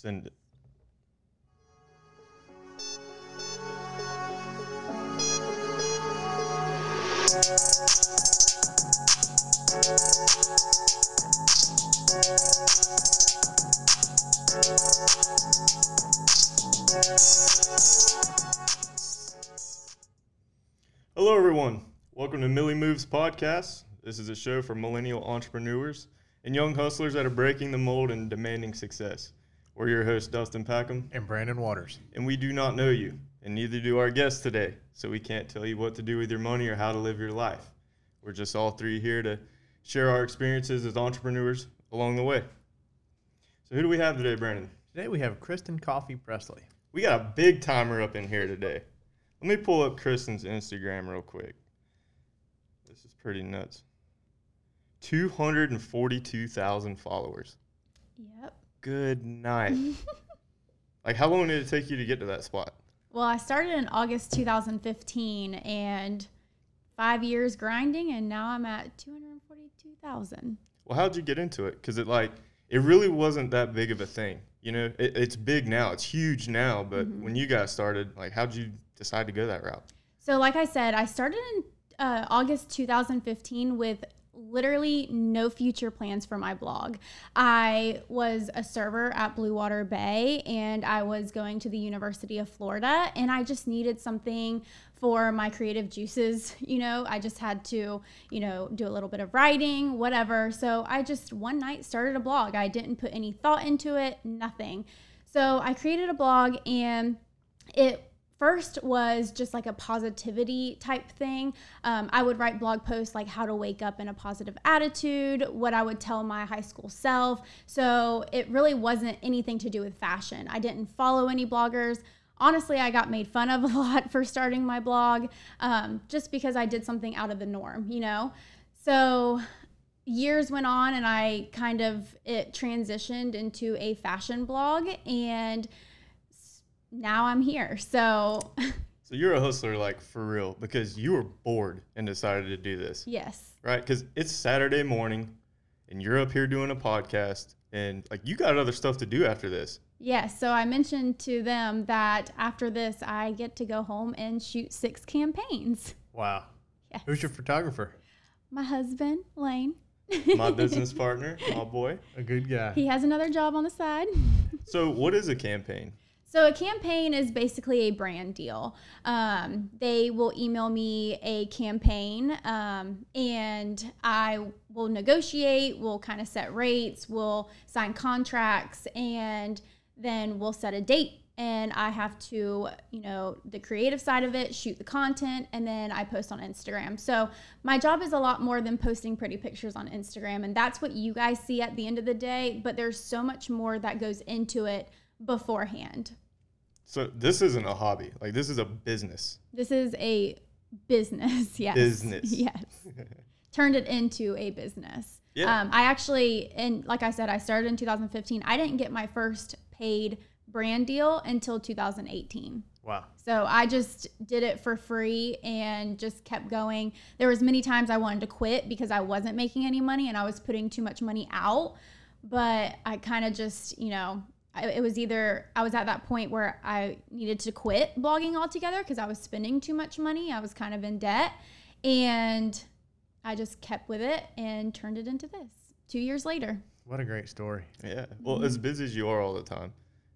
Send it. Hello, everyone. Welcome to Millie Moves Podcast. This is a show for millennial entrepreneurs and young hustlers that are breaking the mold and demanding success. We're your hosts, Dustin Packham, and Brandon Waters. and we do not know you, and neither do our guests today. So we can't tell you what to do with your money or how to live your life. We're just all three here to share our experiences as entrepreneurs along the way. So who do we have today, Brandon? Today we have Kristen Coffee Presley. We got a big timer up in here today. Let me pull up Kristen's Instagram real quick. This is pretty nuts. 242,000 followers. Yep. Good night. like, how long did it take you to get to that spot? Well, I started in August 2015 and five years grinding, and now I'm at 242,000. Well, how'd you get into it? Because it like it really wasn't that big of a thing. You know, it, it's big now. It's huge now. But when you guys started, like, how'd you decide to go that route? So, like I said, I started in uh, August 2015 with literally no future plans for my blog. I was a server at Blue Water Bay and I was going to the University of Florida and I just needed something for my creative juices, you know. I just had to, you know, do a little bit of writing, whatever. So, I just one night started a blog. I didn't put any thought into it, nothing. So, I created a blog and it first was just like a positivity type thing. Um, I would write blog posts like how to wake up in a positive attitude, what I would tell my high school self. So it really wasn't anything to do with fashion. I didn't follow any bloggers. Honestly, I got made fun of a lot for starting my blog um, just because I did something out of the norm, you know? So years went on and I kind of it transitioned into a fashion blog and now I'm here. So So you're a hustler, like for real, because you were bored and decided to do this, yes. right? Because it's Saturday morning, and you're up here doing a podcast, and like you got other stuff to do after this. Yes, so I mentioned to them that after this, I get to go home and shoot six campaigns. Wow. Yes. Who's your photographer? My husband, Lane, My business partner, my boy. A good guy. he has another job on the side. So what is a campaign? So a campaign is basically a brand deal. Um, they will email me a campaign, um, and I will negotiate. We'll kind of set rates. We'll sign contracts, and then we'll set a date. And I have to, you know, the creative side of it, shoot the content, and then I post on Instagram. So my job is a lot more than posting pretty pictures on Instagram, and that's what you guys see at the end of the day. But there's so much more that goes into it beforehand. So this isn't a hobby. Like this is a business. This is a business. Yes. Business. Yes. Turned it into a business. Yeah. Um, I actually, and like I said, I started in 2015. I didn't get my first paid brand deal until 2018. Wow. So I just did it for free and just kept going. There was many times I wanted to quit because I wasn't making any money and I was putting too much money out. But I kind of just, you know, I, it was either I was at that point where I needed to quit blogging altogether because I was spending too much money. I was kind of in debt, and I just kept with it and turned it into this. Two years later. What a great story. Yeah. Well, as busy as you are all the time,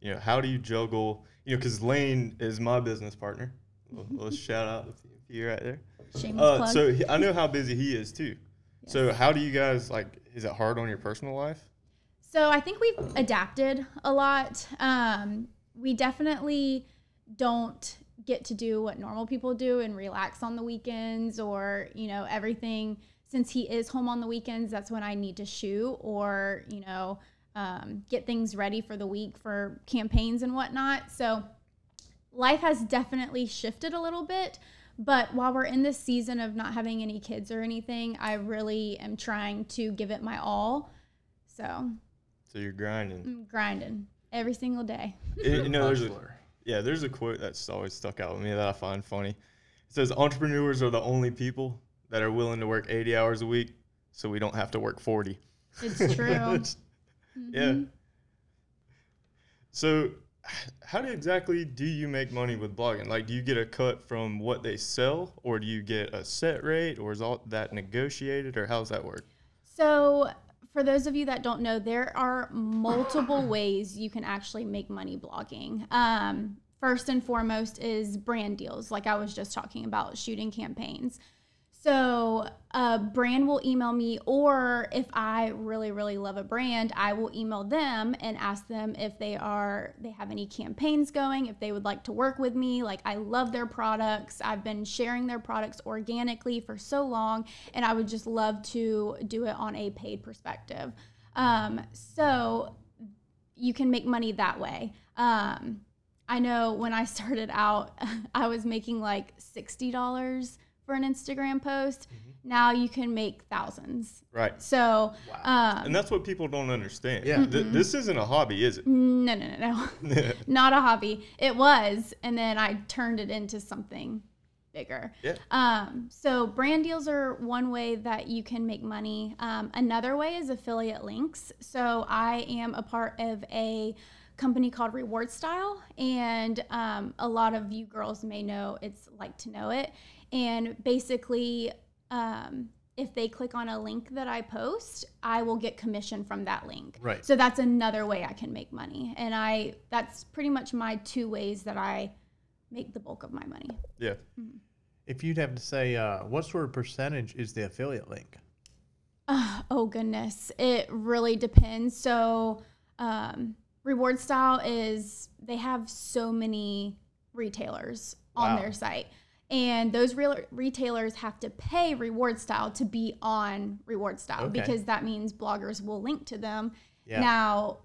you know, how do you juggle? You know, because Lane is my business partner. Well, let's shout out a few right there. Shameless Uh, plug. so he, I know how busy he is too. So how do you guys like? Is it hard on your personal life? So I think we've adapted a lot. Um, we definitely don't get to do what normal people do and relax on the weekends or, you know, everything. Since he is home on the weekends, that's when I need to shoot or, you know, um, get things ready for the week for campaigns and whatnot. So life has definitely shifted a little bit. But while we're in this season of not having any kids or anything, I really am trying to give it my all. So So you're grinding. I'm grinding every single day. It- you know, there's a, yeah, there's a quote that's always stuck out with me that I find funny. It says, "Entrepreneurs are the only people that are willing to work 80 hours a week, so we don't have to work 40." It's true. It's- Yeah. Mm-hmm. So, how do exactly do you make money with blogging? Like, do you get a cut from what they sell, or do you get a set rate, or is all that negotiated, or how's that work? So, for those of you that don't know, there are multiple ways you can actually make money blogging. Um, first and foremost is brand deals, like I was just talking about, shooting campaigns. So, a brand will email me, or if I really, really love a brand, I will email them and ask them if they are they have any campaigns going, if they would like to work with me. Like I love their products. I've been sharing their products organically for so long, and I would just love to do it on a paid perspective. Um, so you can make money that way. Um, I know when I started out, I was making like sixty dollars for an Instagram post. Now you can make thousands. Right. So, um, And that's what people don't understand. Yeah. Th- this isn't a hobby, is it? no, no, no, no, not a hobby. It was, and then I turned it into something bigger. Yeah. Um, so brand deals are one way that you can make money. Um, another way is affiliate links. So I am a part of a company called Reward Style, and um, a lot of you girls may know it's like to know it. And basically, um, if they click on a link that I post, I will get commission from that link. Right. So that's another way I can make money, and I that's pretty much my two ways that I make the bulk of my money. Yeah. If you'd have to say, uh, what sort of percentage is the affiliate link? Uh, oh goodness, it really depends. So, um, reward style is they have so many retailers on their site, and those real retailers have to pay reward style to be on reward style Okay. because that means bloggers will link to them. Yeah. Now,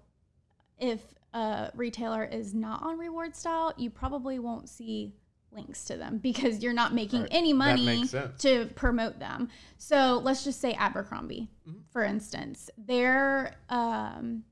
if a retailer is not on reward style, you probably won't see links to them because you're not making Right. any money to promote them. So let's just say Abercrombie, Mm-hmm. for instance, their um,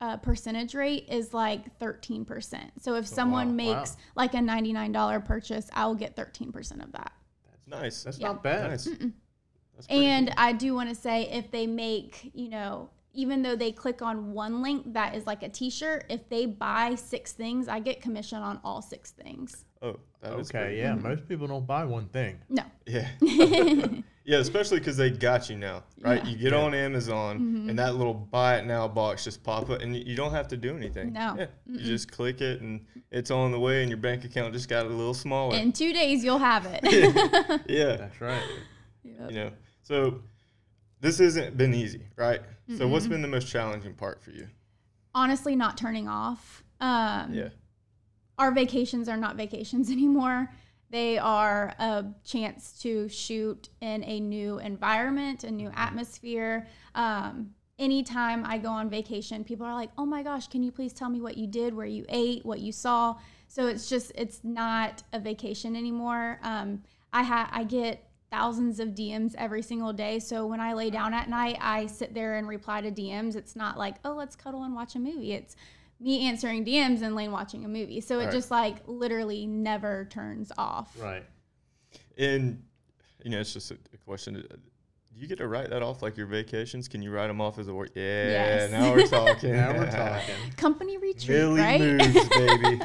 uh, percentage rate is like 13%. So if someone wow, wow. makes like a $99 purchase, I'll get 13% of that. That's nice. That's Yeah. not bad. nice. That's And cool. I do want to say if they make, you know, even though they click on one link that is like a t-shirt, if they buy six things, I get commission on all six things. oh, that is Okay, pretty- yeah. Most people don't buy one thing. No. Yeah. yeah, especially because they got you now, right? Yeah. You get Yeah. on Amazon and that little buy it now box just pop up and you- you don't have to do anything. No. Yeah. You just click it and it's on the way and your bank account just got a little smaller. In two days, you'll have it. yeah. That's right. Yep. You know, so this hasn't been easy, right? So what's been the most challenging part for you? Honestly, not turning off. Um, Yeah. our vacations are not vacations anymore. They are a chance to shoot in a new environment, a new atmosphere. Um, anytime I go on vacation, people are like, "Oh my gosh, can you please tell me what you did, where you ate, what you saw?" So it's just it's not a vacation anymore. Um, I ha- I get thousands of DMs every single day. So when I lay down at night, I sit there and reply to DMs. It's not like, "Oh, let's cuddle and watch a movie." It's me answering DMs and Lane watching a movie. So it Right. just like literally never turns off. Right. And, you know, it's just a, a question. Do you get to write that off like your vacations? Can you write them off as a work? Yeah, Yes. now we're talking. Now we're talking. Company retreat, Millie right? moves, baby.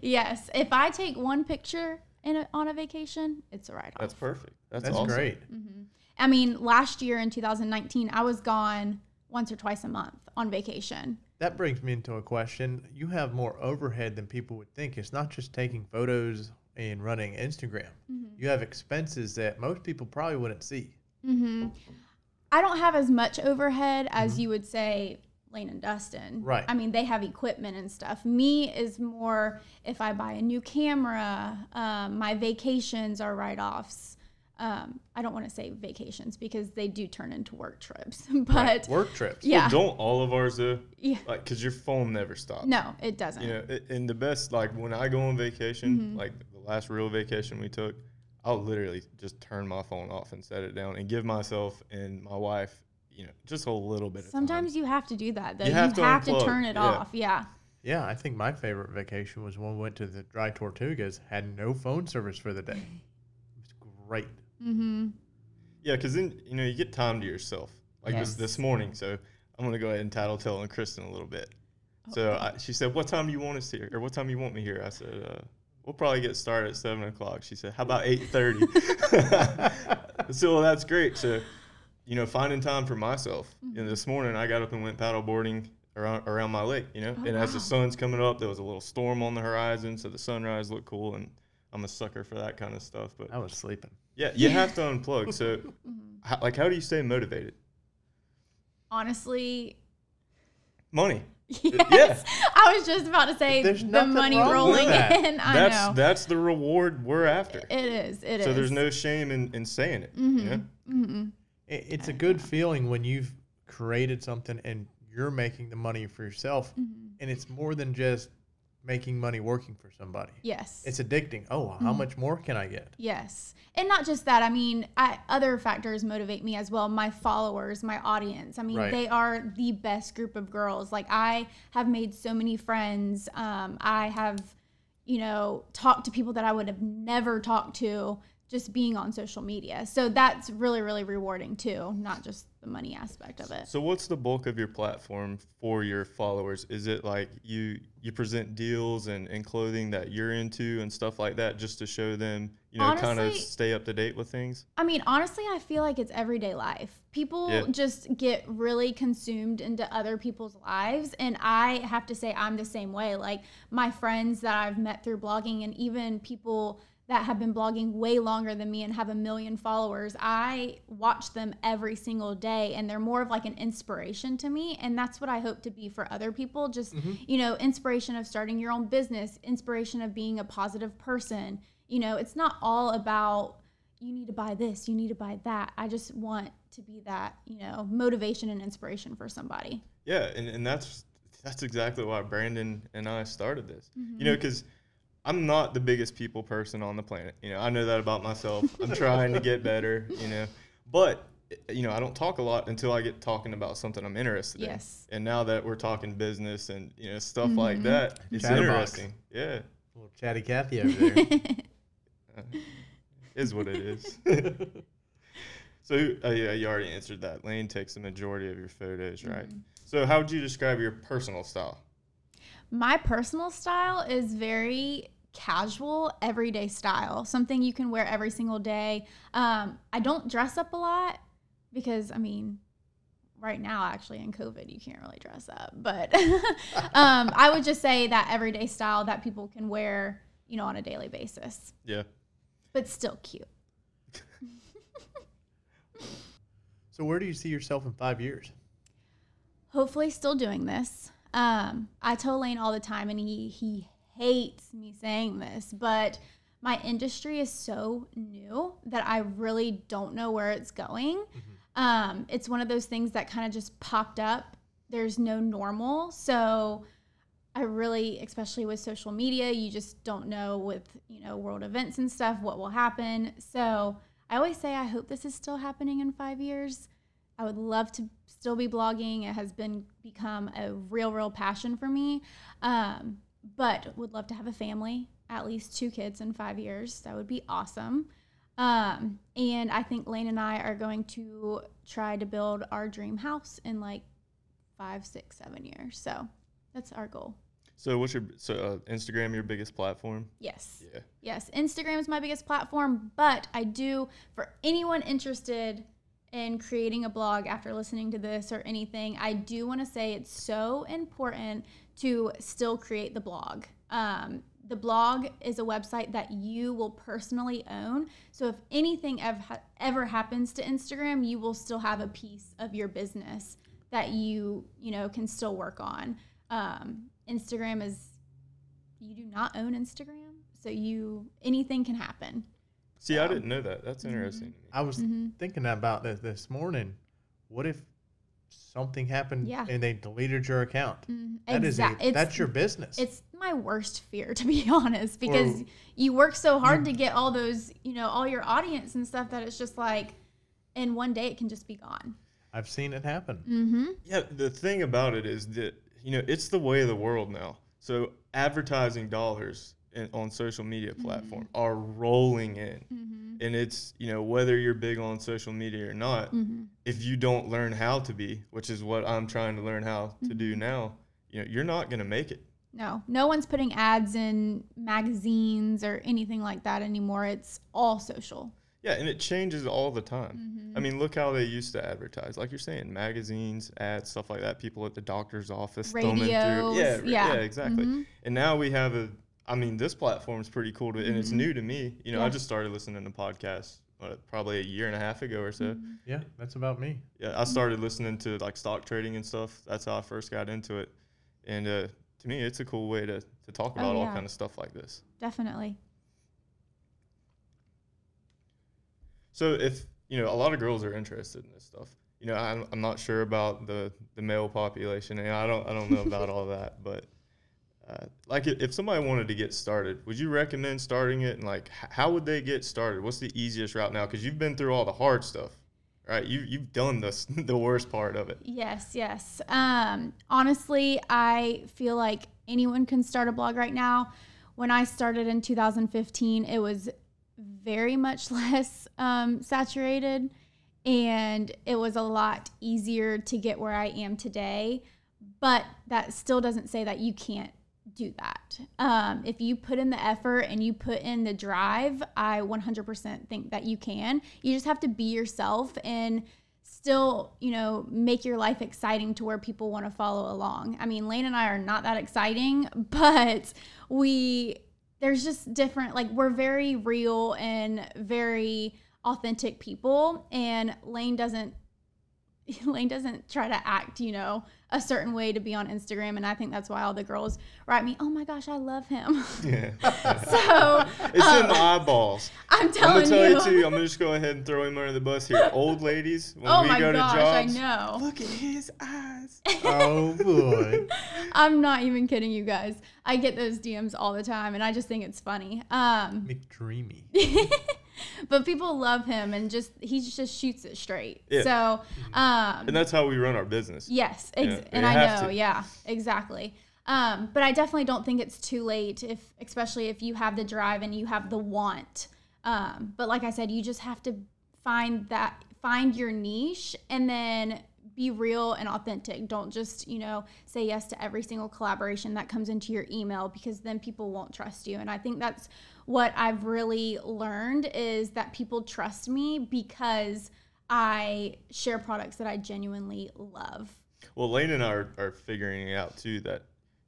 yes. If I take one picture in a, on a vacation, it's a write off. That's perfect. That's, That's awesome. great. Mm-hmm. I mean, last year in 2019, I was gone once or twice a month on vacation. That brings me into a question. You have more overhead than people would think. It's not just taking photos and running Instagram. Mm-hmm. You have expenses that most people probably wouldn't see. hmm I don't have as much overhead as you would say Lane and Dustin. Right. I mean, they have equipment and stuff. Me is more if I buy a new camera, um, my vacations are write offs. Um, I don't want to say vacations because they do turn into work trips, but Right. Work trips. yeah, Don't all of ours though? yeah. Like, cause your phone never stops. No, it doesn't. You know, a- and the best, like when I go on vacation, Mm-hmm. like the last real vacation we took, I'll literally just turn my phone off and set it down and give myself and my wife, you know, just a little bit of Sometimes you have to do that. Though. You You have have, to to, turn it yeah. off. Yeah. Yeah, I think my favorite vacation was when we went to the Dry Tortugas, had no phone service for the day. It was great. Mm-hmm. Yeah, because then you know you get time to yourself. Like Yes. this this morning, so I'm gonna go ahead and tattle tale on Kristen a little bit. So I, she said, "What time do you want us here, or what time do you want me here?" I said, uh, "We'll probably get started at seven o'clock." She said, "How about 8.30? so that's great. So, you know, finding time for myself. You know, this morning I got up and went paddle boarding around around my lake. You know, Oh, and as the sun's coming up, there was a little storm on the horizon, so the sunrise looked cool, and I'm a sucker for that kind of stuff. But I was sleeping. Yeah, you have to unplug. So, Mhm. how, like, how do you stay motivated? Honestly, Money. yes. I was just about to say There's the money rolling that. in. I that's know. that's the reward we're after. it is. It is. so there's no shame in, in saying it. You know? Mm-hmm. It, it's a good feeling when you've created something and you're making the money for yourself, Mm-hmm. and it's more than just making money working for somebody. Yes. It's addicting. Oh, how Mhm. much more can I get? Yes. And not just that. I mean, I, other factors motivate me as well. My followers, my audience. I mean, Right. they are the best group of girls. Like, I have made so many friends. Um, I have, you know, talked to people that I would have never talked to just being on social media. So that's really, really rewarding too, not just the money aspect of it. So what's the bulk of your platform for your followers? Is it like you you present deals and, and clothing that you're into and stuff like that just to show them, you know, kind of stay up to date with things? I mean, honestly, I feel like it's everyday life. People Yeah. just get really consumed into other people's lives. And I have to say, I'm the same way. Like, my friends that I've met through blogging, and even people that have been blogging way longer than me and have a million followers, I watch them every single day. And they're more of like an inspiration to me. And that's what I hope to be for other people. Just, you know, inspiration of starting your own business, inspiration of being a positive person. You know, it's not all about, you need to buy this, you need to buy that. I just want to be that, you know, motivation and inspiration for somebody. Yeah, and, and that's that's exactly why Brandon and I started this. Mm-hmm. You know, because I'm not the biggest people person on the planet. You know, I know that about myself. I'm trying to get better. You know, but you know, I don't talk a lot until I get talking about something I'm interested Yes. in. And now that we're talking business and you know stuff like Mhm. that, it's Chatterbox. interesting. Yeah, little chatty Cathy over there. is what it is. so uh, yeah, you already answered that. Lane takes the majority of your photos, right? Mm-hmm. So how would you describe your personal style? My personal style is very casual, everyday style, something you can wear every single day. Um, I don't dress up a lot because, I mean, right now, actually, in COVID, you can't really dress up. But um, I would just say that everyday style that people can wear, you know, on a daily basis, Yeah. but still cute. so, where do you see yourself in five years? hopefully still doing this. Um, I tell Lane all the time, and he he hates me saying this, but my industry is so new that I really don't know where it's going. Um, it's one of those things that kind of just popped up. There's no normal, so I really, especially with social media, you just don't know with you know world events and stuff what will happen. So I always say I hope this is still happening in five years. I would love to still be blogging. It has been become a real, real passion for me. Um, but would love to have a family, at least two kids in five years. That would be awesome. Um, and I think Lane and I are going to try to build our dream house in like five, six, seven years. So that's our goal. So what's your so uh, Instagram your biggest platform? Yes. Yeah. Yes, Instagram is my biggest platform, but I do for anyone interested in creating a blog after listening to this or anything, I do want to say it's so important to still create the blog. Um, the blog is a website that you will personally own. So if anything ev- ever happens to Instagram, you will still have a piece of your business that you you know can still work on. Um, Instagram is you do not own Instagram, so you anything can happen. See, I So- didn't know that. That's interesting. to me. I was hmm thinking about this this morning. What if something happened Yeah. and they deleted your account? Mm, That is a, exact- it's- that's your business. It's my worst fear, to be honest, because you work so hard to get all those, you know, all your audience and stuff that it's just like, in one day it can just be gone. I've seen it happen. Mm-hmm. Yeah, the thing about it is that you know it's the way of the world now. So advertising dollars in, on social media platform are rolling in, Mm-hmm. and it's you know whether you're big on social media or not. Mm-hmm. If you don't learn how to be, which is what I'm trying to learn how to do now, you know, you're not gonna make it. No, no one's putting ads in magazines or anything like that anymore. It's all social. Yeah, and it changes all the time. Mm-hmm. I mean, look how they used to advertise, like you're saying, magazines, ads, stuff like that. People at the doctor's office thumbing through. Radios, Yeah, yeah. yeah, exactly. And now we have a. I mean, this platform is pretty cool, to, and it's Mhm. new to me. You know, I just started listening to podcasts uh, probably a year and a half ago or so. Mm-hmm. Yeah, that's about me. Yeah, I started listening to like stock trading and stuff. That's how I first got into it, and uh, to me, it's a cool way to to talk Oh, about all kind of stuff like this. Definitely. So if you know, a lot of girls are interested in this stuff. You know, I'm, I'm not sure about the the male population, and I don't I don't know about all that, but uh, like if somebody wanted to get started, would you recommend starting it? And like, how would they get started? What's the easiest route now? Because you've been through all the hard stuff, right? You you've done this the worst part of it. Yes, yes. Um, honestly, I feel like anyone can start a blog right now. When I started in 2015, it was very much less um, saturated and it was a lot easier to get where I am today. But that still doesn't say that you can't do that. Um, if you put in the effort and you put in the drive, I 100% think that you can. You just have to be yourself and still, you know, make your life exciting to where people want to follow along. I mean, Lane and I are not that exciting, but we there's just different like we're very real and very authentic people and Lane doesn't Lane doesn't try to act, you know, a certain way to be on Instagram and I think that's why all the girls write me, "Oh my gosh, I love him." Yeah, so, it's in um, the eyeballs. I'm I'm telling gonna tell you. you. too. I'm gonna just go ahead and throw him under the bus here. Old ladies, when oh we my go gosh, to jobs, Oh my gosh, I know. look at his eyes. Oh boy. I'm not even kidding you guys. I get those DMs all the time and I just think it's funny. Um McDreamy. But people love him and just he just shoots it straight. Yeah. So, um And that's how we run our business. yes, ex- Yeah, and I know, to. yeah, exactly. Um but I definitely don't think it's too late if especially if you have the drive and you have the want. Um but like I said, you just have to find that find your niche and then be real and authentic. Don't just, you know, say yes to every single collaboration that comes into your email because then people won't trust you. And I think that's what I've really learned is that people trust me because I share products that I genuinely love. Well, Lane and I are, are figuring it out too that,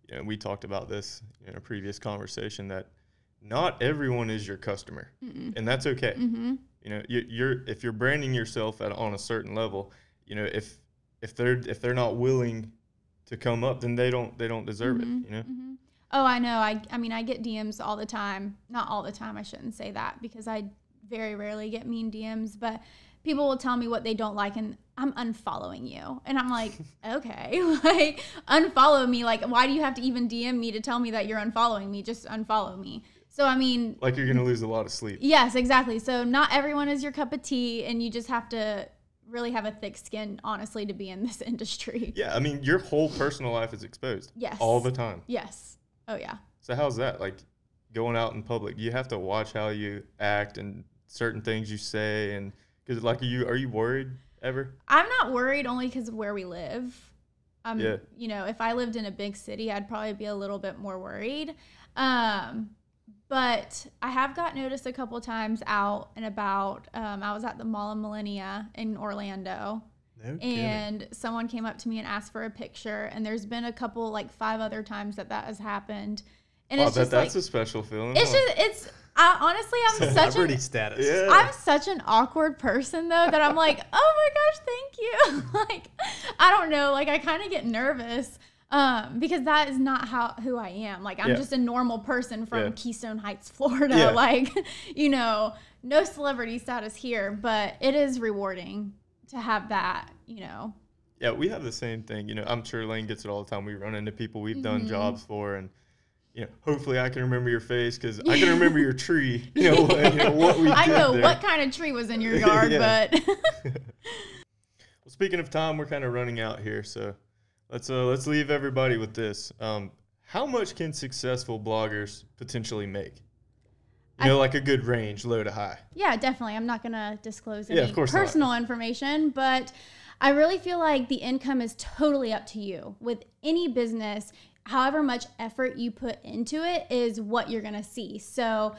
you know, we talked about this in a previous conversation that not everyone is your customer, and that's okay. Mm-hmm. You know, you, you're if you're branding yourself at on a certain level, you know, if if they're if they're not willing to come up, then they don't they don't deserve it. You know, hmm Oh, I know. I, I mean, I get DMs all the time. Not all the time. I shouldn't say that because I very rarely get mean DMs, but people will tell me what they don't like and I'm unfollowing you. And I'm like, okay, like unfollow me. Like, why do you have to even DM me to tell me that you're unfollowing me? Just unfollow me. So, I mean, like you're gonna lose a lot of sleep. yes, exactly. So, not everyone is your cup of tea, and you just have to really have a thick skin, honestly, to be in this industry. Yeah, I mean, your whole personal life is exposed. Yes. All the time. Yes. Oh, yeah. So how's that? Like going out in public, you have to watch how you act and certain things you say, and because like, are you are you worried ever? I'm not worried only because of where we live. Um, Yeah. You know, if I lived in a big city, I'd probably be a little bit more worried. Um, but I have got noticed a couple times out and about. Um, I was at the Mall of Millennia in Orlando, No and someone came up to me and asked for a picture. And there's been a couple, like five other times that that has happened. And Wow, it's that, just that's like, a special feeling. it's huh? just, it's, I, honestly, I'm such Celebrity an status. yeah. I'm such an awkward person though that I'm like, oh my gosh, thank you. like, I don't know, like I kind of get nervous um, because that is not how who I am. Like, I'm Yeah. just a normal person from Yeah. Keystone Heights, Florida. Yeah. Like, you know, no celebrity status here, but it is rewarding to have that. You know, Yeah, we have the same thing. You know, I'm sure Lane gets it all the time. We run into people we've done Mhm. jobs for, and you know, hopefully I can remember your face because I can remember your tree. You know, what, you know, what we I know there. what kind of tree was in your yard, but Well, speaking of time, we're kind of running out here, so let's uh, let's leave everybody with this. Um, how much can successful bloggers potentially make? You I- know, like a good range, low to high. Yeah, definitely. I'm not going to disclose Yeah, any of course not. personal information, but I really feel like the income is totally up to you. With any business, however much effort you put into it is what you're going to see. So,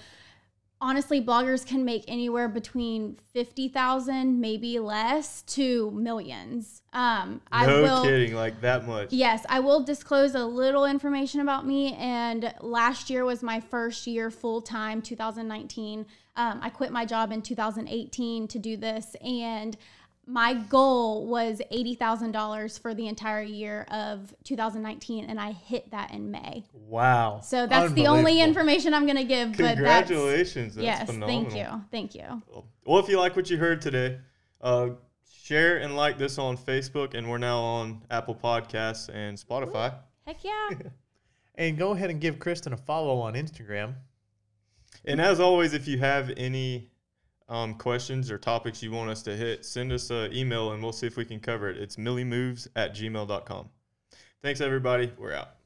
honestly, bloggers can make anywhere between 50,000, maybe less, to millions. Um, I no will, kidding, like that much. Yes, I will disclose a little information about me. And last year was my first year full time, 2019. Um, I quit my job in 2018 to do this. And my goal was $80,000 for the entire year of 2019, and I hit that in May. Wow. So that's the only information I'm going to give. But that's, Congratulations. That's yes, phenomenal. thank you. Thank you. Well, if you like what you heard today, uh, share and like this on Facebook, and we're now on Apple Podcasts and Spotify. Heck yeah. And go ahead and give Kristen a follow on Instagram. And as always, if you have any um, questions or topics you want us to hit, send us an email and we'll see if we can cover it. It's milliemoves at gmail.com. Thanks, everybody. We're out.